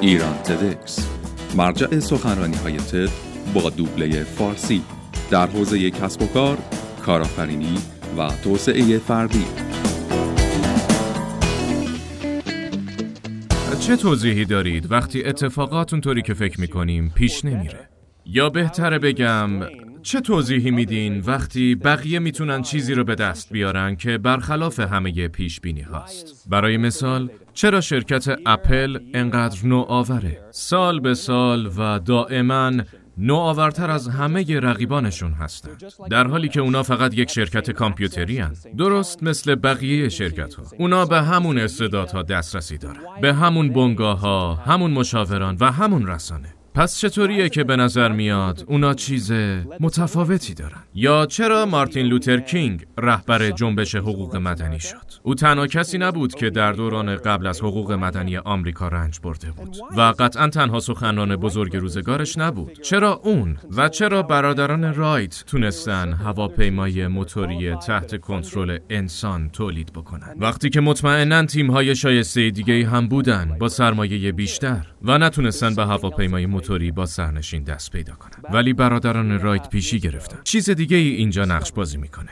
ایران تدکس مرجع سخنرانی های تد با دوبله فارسی. در حوزه کسب و کار، کارآفرینی و توسعه فردی. چه توضیحی دارید؟ وقتی اتفاقات اونطوری که فکر می‌کنیم پیش نمیره؟ یا بهتره بگم چه توضیحی میدین؟ وقتی بقیه می‌تونن چیزی رو به دست بیارن که برخلاف همه پیش بینی هاست. برای مثال چرا شرکت اپل انقدر نوآوره؟ سال به سال و دائما نوآورتر از همه رقیبانشون هستند. در حالی که اونا فقط یک شرکت کامپیوتری هن. درست مثل بقیه شرکت ها اونا به همون استعدادها دسترسی دارن. به همون بنگاه ها همون مشاوران و همون رسانه. پس چطوریه که به نظر میاد اونا چیز متفاوتی دارن؟ یا چرا مارتین لوتر کینگ رهبر جنبش حقوق مدنی شد؟ او تنها کسی نبود که در دوران قبل از حقوق مدنی آمریکا رنج برده بود و قطعا تنها سخنران بزرگ روزگارش نبود. چرا اون و چرا برادران رایت تونستن هواپیمای موتوری تحت کنترل انسان تولید بکنن؟ وقتی که مطمئنا تیم‌های شایسته دیگه هم بودن با سرمایه بیشتر و نتونستن به هواپیمای موتوری با سرنشین دست پیدا کنن ولی برادران رایت پیشی گرفتن. چیز دیگه ای اینجا نقش بازی می‌کنه.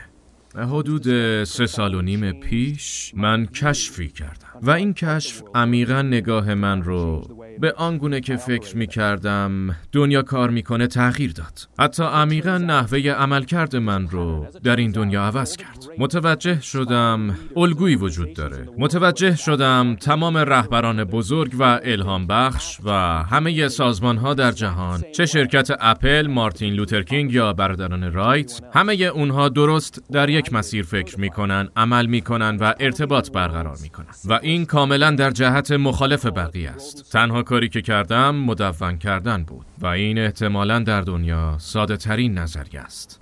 حدود سه سال و نیم پیش من کشفی کردم و این کشف عمیقا نگاه من رو به آنگونه که فکر می کردم دنیا کار می‌کنه تغییر داد. حتی عمیقا نحوه عملکرد من رو در این دنیا عوض کرد. متوجه شدم الگویی وجود داره. متوجه شدم تمام رهبران بزرگ و الهام بخش و همه سازمان ها در جهان چه شرکت اپل، مارتین لوترکینگ یا برادران رایت همه اونها درست در یک مسیر فکر می‌کنن عمل می‌کنن و ارتباط برقرار می‌کنن. و این کاملا در جهت مخالف بقیه است. تنها کاری که کردم مدون کردن بود و این احتمالا در دنیا ساده ترین نظریه است.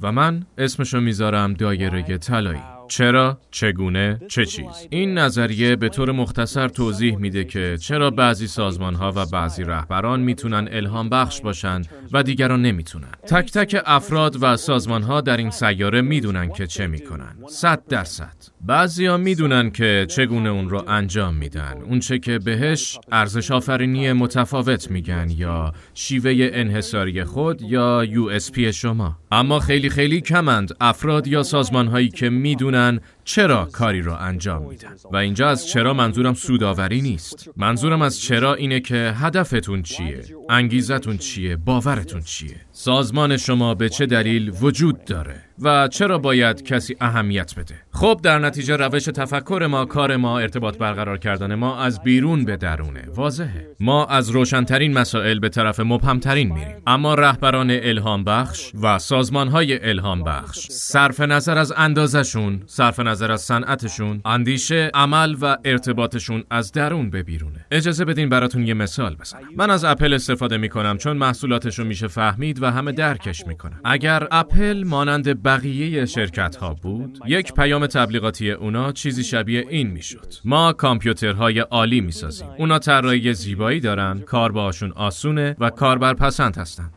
و من اسمشو می‌ذارم دایره طلایی. چرا، چگونه، چه چیز؟ این نظریه به طور مختصر توضیح میده که چرا بعضی سازمان ها و بعضی رهبران می‌تونن الهام بخش باشن و دیگران نمی‌تونن. تک تک افراد و سازمان ها در این سیاره می‌دونن که چه می‌کنن. صد درصد. بعضی ها می‌دونن که چگونه اون رو انجام میدن. اونچه که بهش ارزش آفرینی متفاوت میگن یا شیوه انحصاری خود یا یو اس پی شما. اما خیلی خیلی کمند افراد یا سازمان هایی که می‌دونن چرا کاری را انجام میدن؟ و اینجا از چرا منظورم سوداوری نیست. منظورم از چرا اینه که هدفتون چیه؟ انگیزتون چیه؟ باورتون چیه؟ سازمان شما به چه دلیل وجود داره؟ و چرا باید کسی اهمیت بده؟ خب در نتیجه روش تفکر ما کار ما ارتباط برقرار کردن ما از بیرون به درونه. واضحه. ما از روشنترین مسائل به طرف مبهمترین میریم. اما رهبران الهام بخش و سازمان های الهام بخش صرف نظر از اندازشون صرف از صنعتشون اندیشه عمل و ارتباطشون از درون به بیرونه. اجازه بدین براتون یه مثال بزنم. من از اپل استفاده می‌کنم چون محصولاتشو میشه فهمید و همه درکش می‌کنن. اگر اپل مانند بقیه شرکت ها بود یک پیام تبلیغاتی اونا چیزی شبیه این می‌شد. ما کامپیوترهای عالی می‌سازیم. اونا طراحی زیبایی دارن کار باشون آسونه و کاربر پسند هستن.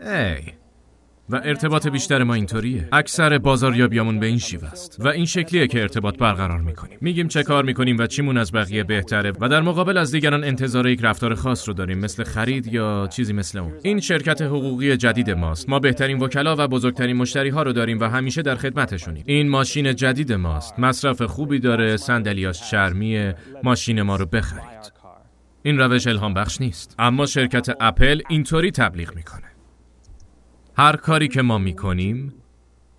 ای و ارتباط بیشتر ما اینطوریه. اکثر بازاریابیامون به این شیوه است. و این شکلیه که ارتباط برقرار می‌کنیم. میگیم چه کار می‌کنیم و چیمون از بقیه بهتره و در مقابل از دیگران انتظار یک رفتار خاص رو داریم مثل خرید یا چیزی مثل اون. این شرکت حقوقی جدید ماست. ما بهترین وکلا و بزرگترین مشتری ها رو داریم و همیشه در خدمتشونیم. این ماشین جدید ماست. مصرف خوبی داره صندلیاش چرمیه ماشین ما رو بخرید. این روش الهام بخش نیست. اما شرکت اپل اینطوری تبلیغ می‌کنه. هر کاری که ما می کنیم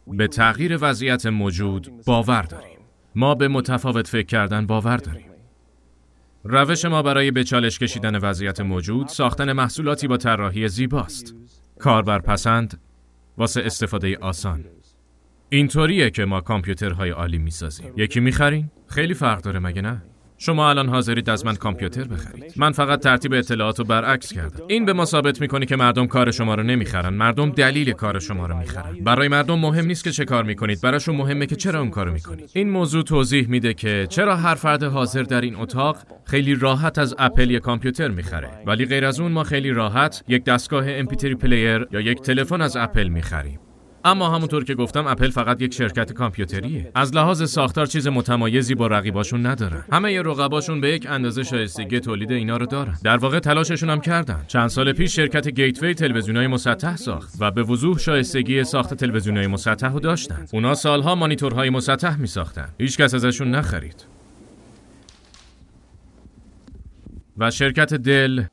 به تغییر وضعیت موجود باور داریم. ما به متفاوت فکر کردن باور داریم. روش ما برای به چالش کشیدن وضعیت موجود ساختن محصولاتی با طراحی زیباست. کاربر پسند واسه استفاده آسان. اینطوریه که ما کامپیوترهای عالی می‌سازیم. یکی می‌خرین؟ خیلی فرق داره مگه نه؟ شما الان حاضرید از من کامپیوتر بخرید. من فقط ترتیب اطلاعات رو برعکس کردم. این به ما ثابت می‌کنه که مردم کار شما رو نمی‌خرن. مردم دلیل کار شما رو می‌خرن. برای مردم مهم نیست که چه کار می‌کنید. براشون مهمه که چرا اون کارو می‌کنید. این موضوع توضیح میده که چرا هر فرد حاضر در این اتاق خیلی راحت از اپل یه کامپیوتر می‌خره. ولی غیر از اون ما خیلی راحت یک دستگاه MP3 player یا یک تلفن از اپل می‌خریم. اما همونطور که گفتم اپل فقط یک شرکت کامپیوتریه. از لحاظ ساختار چیز متمایزی با رقیباشون ندارن همه رقباشون به یک اندازه شایستگی تولید اینا رو دارن. در واقع تلاششون هم کردن. چند سال پیش شرکت Gateway تلویزیونای مسطح ساخت و به وضوح شایستگی ساخت تلویزیونای مسطح رو داشتن. اونا سالها مانیتورهای مسطح می ساختن هیچکس ازشون نخرید. و شرکت دل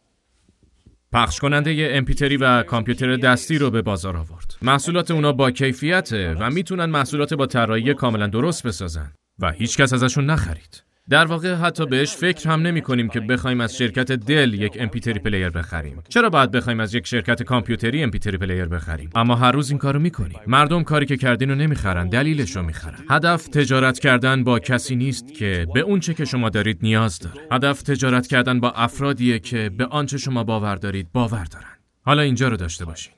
پخش کننده MP3 و کامپیوتر دستی رو به بازار آورد. محصولات اونا با کیفیته و می‌تونن محصولات با طراحی کاملا درست بسازن و هیچکس ازشون نخرید. در واقع حتی بهش فکر هم نمی کنیم که بخوایم از شرکت دل یک MP3 player بخریم. چرا باید بخوایم از یک شرکت کامپیوتری MP3 player بخریم؟ اما هر روز این کارو می‌کنیم. مردم کاری که کردین رو نمی‌خرن، دلیلش رو می‌خرن. هدف تجارت کردن با کسی نیست که به اونچه که شما دارید نیاز داره. هدف تجارت کردن با افرادیه که به آنچه شما باور دارید باور دارن. حالا اینجا رو داشته باشین.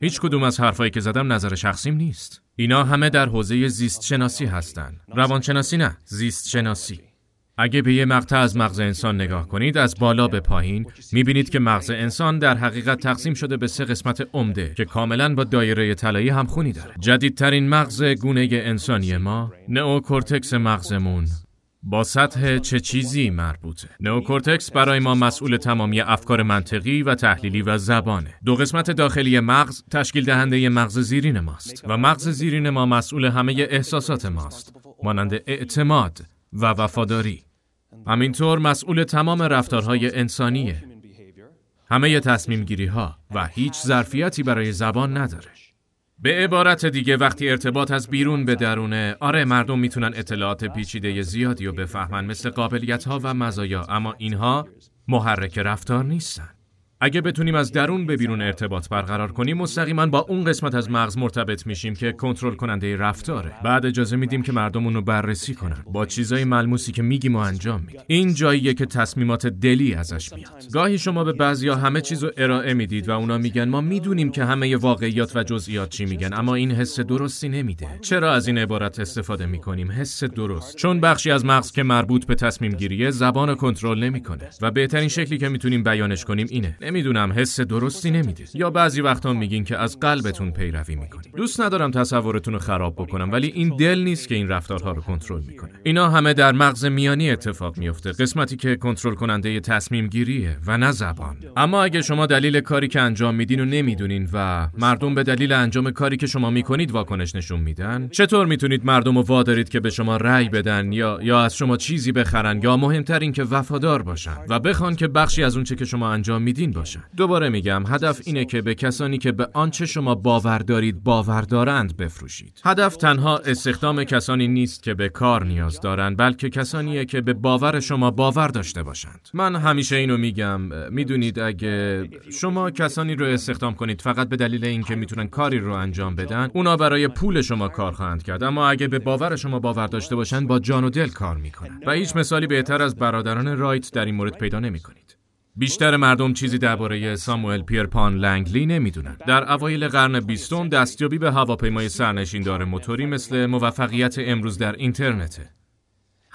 هیچ کدوم از حرفایی که زدم نظر شخصیم نیست. اینا همه در حوزه زیست شناسی هستند. روانشناسی نه، زیست شناسی. اگه به یه مقطع از مغز انسان نگاه کنید از بالا به پایین می‌بینید که مغز انسان در حقیقت تقسیم شده به سه قسمت عمده که کاملا با دایره طلایی همخونی داره جدیدترین مغز گونه انسانی ما نئوکورتکس مغزمون با سطح چه چیزی مربوطه؟ نئوکورتکس برای ما مسئول تمامی افکار منطقی و تحلیلی و زبانه. دو قسمت داخلی مغز تشکیل دهنده مغز زیرین ماست و مغز زیرین ما مسئول همه احساسات ماست مانند اعتماد و وفاداری. همینطور مسئول تمام رفتارهای انسانیه. همه تصمیم گیری ها و هیچ ظرفیتی برای زبان نداره. به عبارت دیگه وقتی ارتباط از بیرون به درونه آره مردم می‌تونن اطلاعات پیچیده زیادی رو بفهمن مثل قابلیت ها و مزایا اما اینها محرک رفتار نیستن. اگه بتونیم از درون به بیرون ارتباط برقرار کنیم مستقیما با اون قسمت از مغز مرتبط میشیم که کنترل کننده رفتاره. بعد اجازه میدیم که مردم رو بررسی کنن. با چیزای ملموسی که میگیم و انجام میدیم. این جاییه که تصمیمات دلی ازش میاد. گاهی شما به بعضیا همه چیز رو ارائه می‌دید و اونا میگن ما می‌دونیم که همه واقعیات و جزئیات چی میگن اما این حس درستی نمیده. چرا از این عبارت استفاده می‌کنیم؟ حس درست. چون بخشی از مغز که مربوط به تصمیم گیریه زبان کنترل نمی‌کنه. و بهترین شکلی که می‌تونیم بیانش کنیم اینه. نمی‌دونم حس درستی نمیده. یا بعضی وقتا میگین که از قلبتون پیروی می‌کنید دوست ندارم تصورتون رو خراب بکنم ولی این دل نیست که این رفتارها رو کنترل می‌کنه. اینا همه در مغز میانی اتفاق میفته قسمتی که کنترل کننده تصمیم گیریه و نه زبان. اما اگه شما دلیل کاری که انجام میدین و نمی‌دونین و مردم به دلیل انجام کاری که شما می‌کنید واکنش نشون میدن چطور می‌تونید مردم رو وادارید که به شما رأی بدن یا یا از شما چیزی بخرن یا مهمتر این که وفادار باشن و بخوان که بخشی از اونچه که شما انجام میدین باشن دوباره میگم هدف اینه که به کسانی که به آنچه شما باور دارید باور دارند بفروشید. هدف تنها استخدام کسانی نیست که به کار نیاز دارند بلکه کسانیه که به باور شما باور داشته باشند. من همیشه اینو میگم می‌دونید اگه شما کسانی رو استخدام کنید فقط به دلیل اینکه می‌تونن کاری رو انجام بدن اونا برای پول شما کار خواهند کرد. اما اگه به باور شما باور داشته باشند با جان و دل کار می‌کنن. و هیچ مثالی بهتر از برادران رایت در این مورد پیدا نمی‌کنید. بیشتر مردم چیزی درباره ساموئل پیرپان لنگلی نمی‌دونن. در اوایل قرن بیستم دستیابی به هواپیمای سرنشیندار موتوری مثل موفقیت امروز در اینترنته.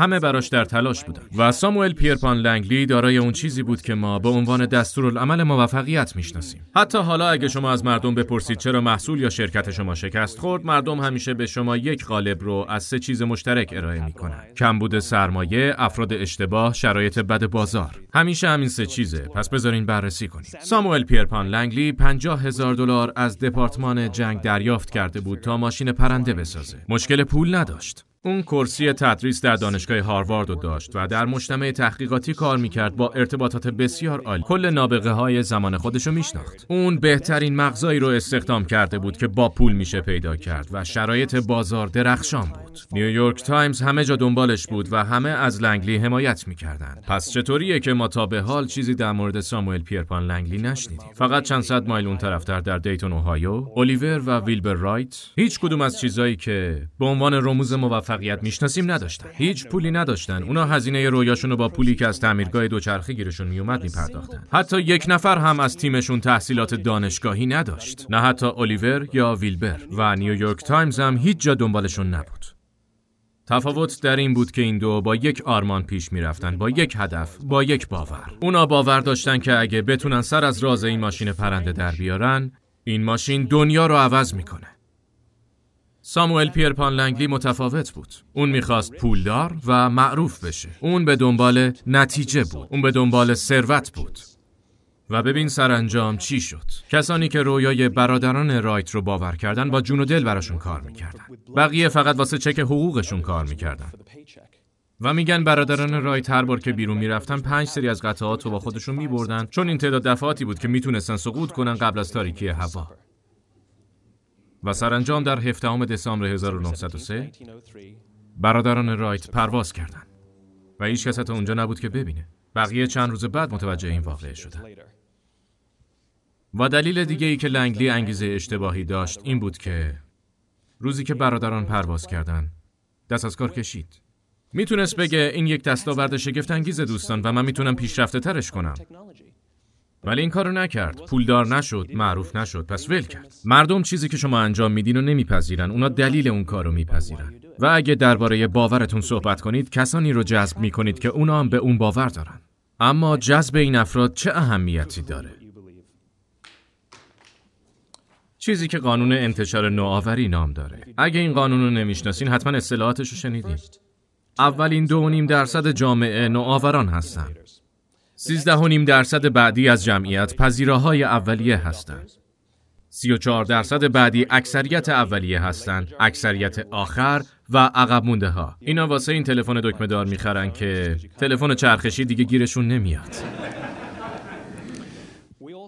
همه براش در تلاش بودن. و ساموئل پیرپان لنگلی دارای اون چیزی بود که ما به عنوان دستورالعمل موفقیت می‌شناسیم. حتی حالا اگه شما از مردم بپرسید چرا محصول یا شرکت شما شکست خورد مردم همیشه به شما یک قالب رو از سه چیز مشترک ارائه می‌کنن. کمبود سرمایه افراد اشتباه شرایط بد بازار. همیشه همین سه چیزه. پس بذارین بررسی کنیم. ساموئل پیرپان لنگلی 50 هزار دلار از دپارتمان جنگ دریافت کرده بود تا ماشین پرنده بسازه. مشکل پول نداشت. اون کرسی تدریس در دانشگاه هاروارد رو داشت و در مجتمع تحقیقاتی کار می‌کرد با ارتباطات بسیار عالی. کل نابغه های زمان خودش رو میشناخت. اون بهترین مغزایی رو استخدام کرده بود که با پول میشه پیدا کرد و شرایط بازار درخشان بود. نیویورک تایمز همه جا دنبالش بود و همه از لنگلی حمایت می‌کردند پس چطوریه که ما تا به حال چیزی در مورد ساموئل پیرپان لنگلی نشنیدیم؟ فقط چند صد مایل اون طرفتر در دیتون اوهایو الیور و ویلبر رایت؟ هیچ کدوم از چیزایی که به عنوان رموز موفق موفقیت می‌شناسیم نداشتن. هیچ پولی نداشتن. اونا هزینه رویاشونو با پولی که از تعمیرگاه دوچرخه گیرشون میومد میپرداختن. حتی یک نفر هم از تیمشون تحصیلات دانشگاهی نداشت. نه حتی الیور یا ویلبر. و نیویورک تایمز هم هیچ جا دنبالشون نبود. تفاوت در این بود که این دو با یک آرمان پیش می‌رفتن. با یک هدف با یک باور. اونا باور داشتن که اگه بتونن سر از راز این ماشین پرنده در بیارن این ماشین دنیا رو عوض می‌کنه. ساموئل پیرپان لنگلی متفاوت بود. اون می‌خواست پولدار و معروف بشه. اون به دنبال نتیجه بود. اون به دنبال ثروت بود. و ببین سرانجام چی شد کسانی که رویای برادران رایت رو باور کردن با جون و دل براشون کار می‌کردن بقیه فقط واسه چک حقوقشون کار می‌کردن و میگن برادران رایت هر بار که بیرون می‌رفتن پنج سری از قطعات رو با خودشون میبردن چون این تعداد دفعاتی بود که می‌تونستن سقوط کنن قبل از تاریکی هوا و سرانجام در 17 دسامبر 1903 برادران رایت پرواز کردند. و هیچ کس اونجا نبود که ببینه. بقیه چند روز بعد متوجه این واقعه شدن. و دلیل دیگه ای که لنگلی انگیزه اشتباهی داشت این بود که روزی که برادران پرواز کردن دست از کار کشید. می‌تونست بگه این یک دستاورد شگفت انگیز دوستان و من می‌تونم پیشرفته ترش کنم. ولی این کارو نکرد. پولدار نشد معروف نشد پس ول کرد. مردم چیزی که شما انجام میدین و نمیپذیرن. اونا دلیل اون کارو میپذیرن. و اگه درباره باورتون صحبت کنید کسانی رو جذب می‌کنید که اونا هم به اون باور دارن. اما جذب این افراد چه اهمیتی داره؟ چیزی که قانون انتشار نوآوری نام داره. اگه این قانون رو نمی‌شناسین حتما اصطلاحاتش رو شنیدید اولین دو و نیم درصد جامعه نوآوران هستن. 13.5 درصد بعدی از جمعیت پذیراهای اولیه هستند. 34 درصد بعدی اکثریت اولیه هستند، اکثریت آخر و عقب مونده ها. اینا واسه این تلفن دکمه دار می‌خرن که تلفن چرخشی دیگه گیرشون نمیاد.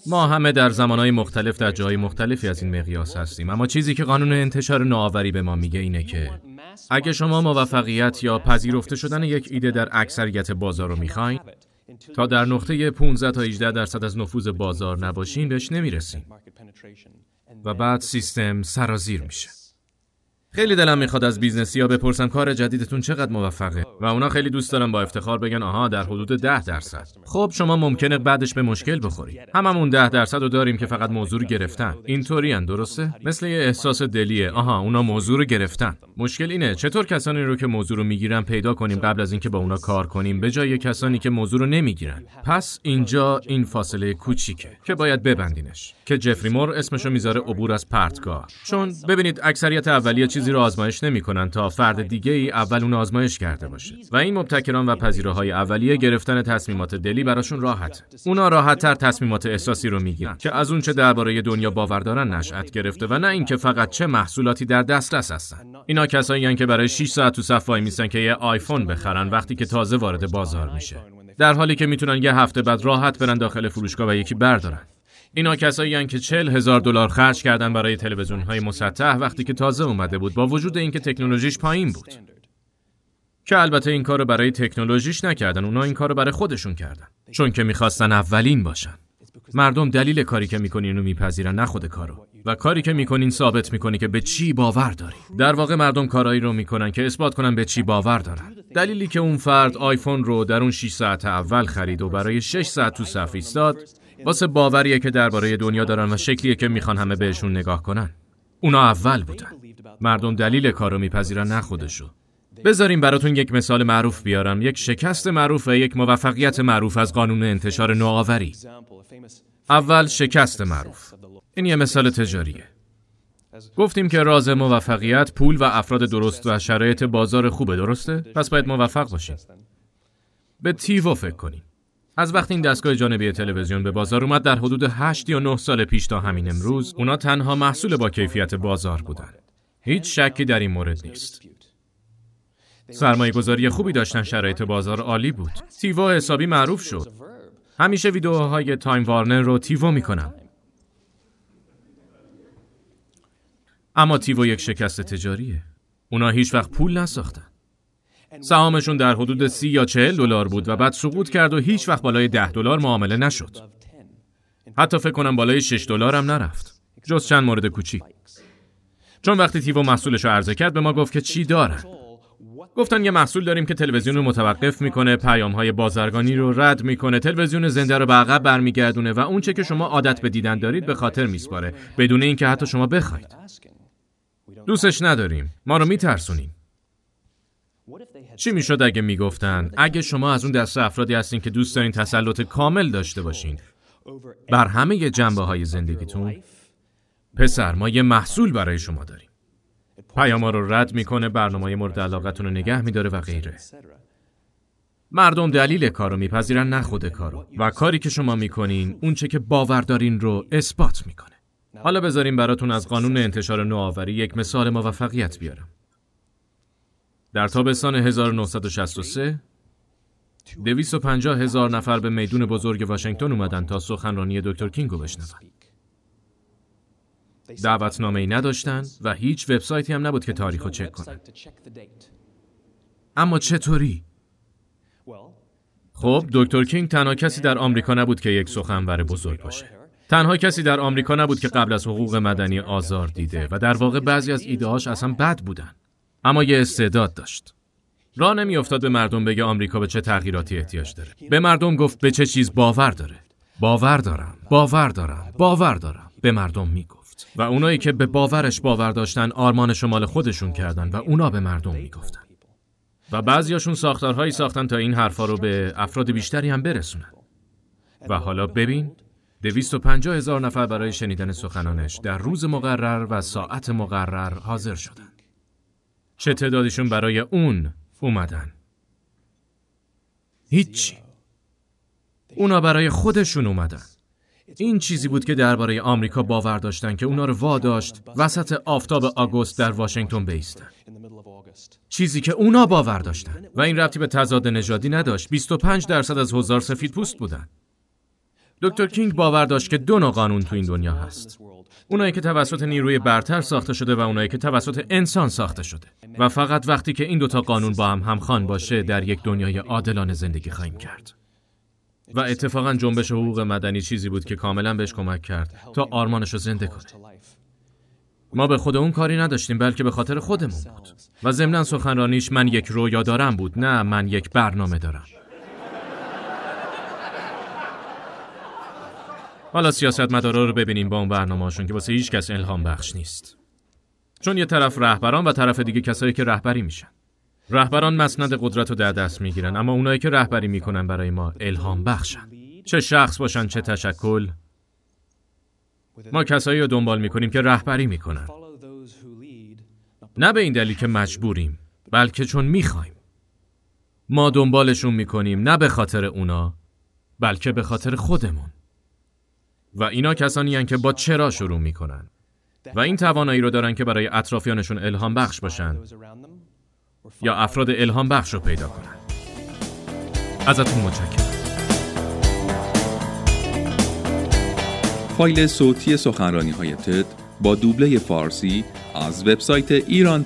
ما همه در زمانهای مختلف در جای مختلفی از این مقیاس هستیم اما چیزی که قانون انتشار نوآوری به ما میگه اینه که اگه شما موفقیت یا پذیرفته شدن یک ایده در اکثریت بازار رو می‌خواین تا در نقطه 15 تا 18 درصد از نفوذ بازار نباشین بهش نمی‌رسیم. و بعد سیستم سرازیر میشه. خیلی دلم می‌خواد از business ی ها بپرسم کار جدیدتون چقدر موفقه؟ و اونا خیلی دوست دارن با افتخار بگن آها در حدود ده درصد. خب شما ممکنه بعدش به مشکل بخورید هممون ده درصد رو داریم که فقط موضوع رو گرفتن. اینطوری درسته؟ مثل یه احساس دلیه. آها اونا موضوع رو گرفتن. مشکل اینه چطور کسانی رو که موضوع رو می‌گیرن پیدا کنیم قبل از اینکه با اونا کار کنیم به جای کسانی که موضوع رو نمی‌گیرن؟ پس اینجا این فاصله کوچیکه که باید ببندینش. که جفری مور اسمشو می‌ذاره عبور از پرتگاه. چون ببینید اکثریت اولیه چیزی رو آزمایش نمی‌کنن تا فرد دیگه ای اول اونو آزمایش کرده باشه. و این مبتکران و پذیرنده های اولیه گرفتن تصمیمات دلی براشون راحته. اونا راحت تر تصمیمات احساسی رو می‌گیرن که از اون چه درباره دنیا باور دارن نشأت گرفته و نه اینکه فقط چه محصولاتی در دسترس هستن. اینا کسایی که برای 6 ساعت تو صف وای میسن که یه آیفون بخرن وقتی که تازه وارد بازار میشه. در حالی که می‌تونن یه هفته بعد راحت برن داخل فروشگاه و یکی بردارن. اینا کسایی که چل هزار دلار خرج کردن برای تلویزیون های مسطح وقتی که تازه اومده بود با وجود اینکه تکنولوژیش پایین بود. که البته این کارو برای تکنولوژیش نکردن اونا این کارو برای خودشون کردن. چون که می‌خواستن اولین باشن. مردم دلیل کاری که می‌کنین رو میپذیرن نه خود کارو. و کاری که می‌کنین ثابت می‌کنی که به چی باور داری. در واقع مردم کارایی رو می‌کنن که اثبات کنن به چی باور دارن. دلیلی که اون فرد آیفون رو در اون 6 ساعت اول خرید و برای 6 ساعت تو صف ایستاد واسه باوریه که درباره دنیا دارن و شکلیه که می‌خوان همه بهشون نگاه کنن. اونا اول بودن. مردم دلیل کارو میپذیرن نه خودشو. بذاریم براتون یک مثال معروف بیارم. یک شکست معروف و یک موفقیت معروف از قانون انتشار نوآوری. اول شکست معروف. این یه مثال تجاریه. گفتیم که راز موفقیت پول و افراد درست و شرایط بازار خوبه درسته؟ پس باید موفق باشیم. به تیوو فکر کنیم. از وقتی این دستگاه جانبی تلویزیون به بازار اومد در حدود 8 یا 9 سال پیش تا همین امروز اونا تنها محصول با کیفیت بازار بودن. هیچ شکی در این مورد نیست. سرمایه گذاری خوبی داشتن شرایط بازار عالی بود. تیوو حسابی معروف شد. همیشه ویدیوهای تایم وارنر رو تیوو می‌کنم اما تیوو یک شکست تجاریه. اونا هیچ وقت پول نساختن. سهامشون در حدود سی یا چهل دلار بود و بعد سقوط کرد و هیچ وقت بالای ده دلار معامله نشد. حتی فکر کنم بالای 6 دلار هم نرفت. جز چند مورد کوچیک. چون وقتی تیوو محصولش رو عرضه کرد به ما گفت که چی دارن. گفتن یه محصول داریم که تلویزیون رو متوقف می‌کنه، پیام های بازرگانی رو رد می‌کنه، تلویزیون زنده رو به عقب برمیگردونه و اونچه که شما عادت به دیدن دارید به خاطر میسپاره بدون اینکه حتی شما بخواید. دوستش نداریم. ما رو میترسونیم. چی می‌شد اگه می‌گفتن؟ اگه شما از اون دسته افرادی هستین که دوست دارین تسلط کامل داشته باشین. بر همه جنبه های زندگیتون پسر ما یه محصول برای شما داریم. پیاما رو رد می‌کنه برنامه مورد علاقتون رو نگه میداره و غیره. مردم دلیل کار رو میپذیرن نه خود کارو و کاری که شما می‌کنین اون چه که باور دارین رو اثبات می‌کنه. حالا بذاریم براتون از قانون انتشار نوآوری یک مثال موفقیت بیارم. در تابستان 1963 250 هزار نفر به میدون بزرگ واشنگتن اومدن تا سخنرانی دکتر کینگ رو بشنون. دعوتنامه ای نداشتن و هیچ وبسایتی هم نبود که تاریخ رو چک کنن. اما چطوری؟ خب دکتر کینگ تنها کسی در آمریکا نبود که یک سخنور بزرگ باشه. تنها کسی در آمریکا نبود که قبل از حقوق مدنی آزار دیده و در واقع بعضی از ایدههاش اصلا بد بودن. اما یه استعداد داشت. را نمیافتاد به مردم بگه آمریکا به چه تغییراتی احتیاج داره. به مردم گفت به چه چیز باور داره. باور دارم، باور دارم، باور دارم. به مردم می‌گفت. و اونایی که به باورش باور داشتن آرمان شمال خودشون کردن و اونا به مردم می‌گفتن. و بعضیاشون ساختارهایی ساختن تا این حرفا رو به افراد بیشتری هم برسونن. و حالا ببین 250 هزار نفر برای شنیدن سخنانش در روز مقرر و ساعت مقرر حاضر شدن. چه تعدادشون برای اون اومدن؟ هیچی. اونا برای خودشون اومدن. این چیزی بود که درباره آمریکا باور داشتن که اونا رو واداشت وسط آفتاب آگوست در واشنگتن بیستن. چیزی که اونا باور داشتن و این ربطی به تضاد نژادی نداشت 25 درصد از هزار سفید پوست بودن دکتر کینگ باور داشت که دو نوع قانون تو این دنیا هست. اونایی که توسط نیروی برتر ساخته شده و اونایی که توسط انسان ساخته شده. و فقط وقتی که این دوتا قانون با هم همخوان باشه در یک دنیای عادلانه زندگی خواهیم کرد. و اتفاقا جنبش حقوق مدنی چیزی بود که کاملا بهش کمک کرد تا آرمانش رو زنده کنه. ما به خود اون کاری نداشتیم بلکه به خاطر خودمون بود. و ضمنا سخنرانیش من یک رویا دارم بود نه من یک برنامه دارم. حالا سیاست مدارا رو ببینیم با اون برنامه هاشون که واسه هیچ کس الهام بخش نیست. چون یه طرف رهبران و طرف دیگه کسایی که رهبری میشن. رهبران مسند قدرت رو در دست می‌گیرن اما اونایی که رهبری می‌کنن برای ما الهام بخشن. چه شخص باشن چه تشکل. ما کسایی رو دنبال می‌کنیم که رهبری می‌کنن. نه به این دلیل که مجبوریم بلکه چون می‌خوایم. ما دنبالشون می‌کنیم نه به خاطر اونا بلکه به خاطر خودمون. و اینا کسانی هن که با چرا شروع می‌کنن. و این توانایی رو دارن که برای اطرافیانشون الهام بخش باشن یا افراد الهام بخش رو پیدا کنن. ازتون متشکرم. فایل صوتی سخنرانی های تد با دوبله فارسی از وبسایت ایران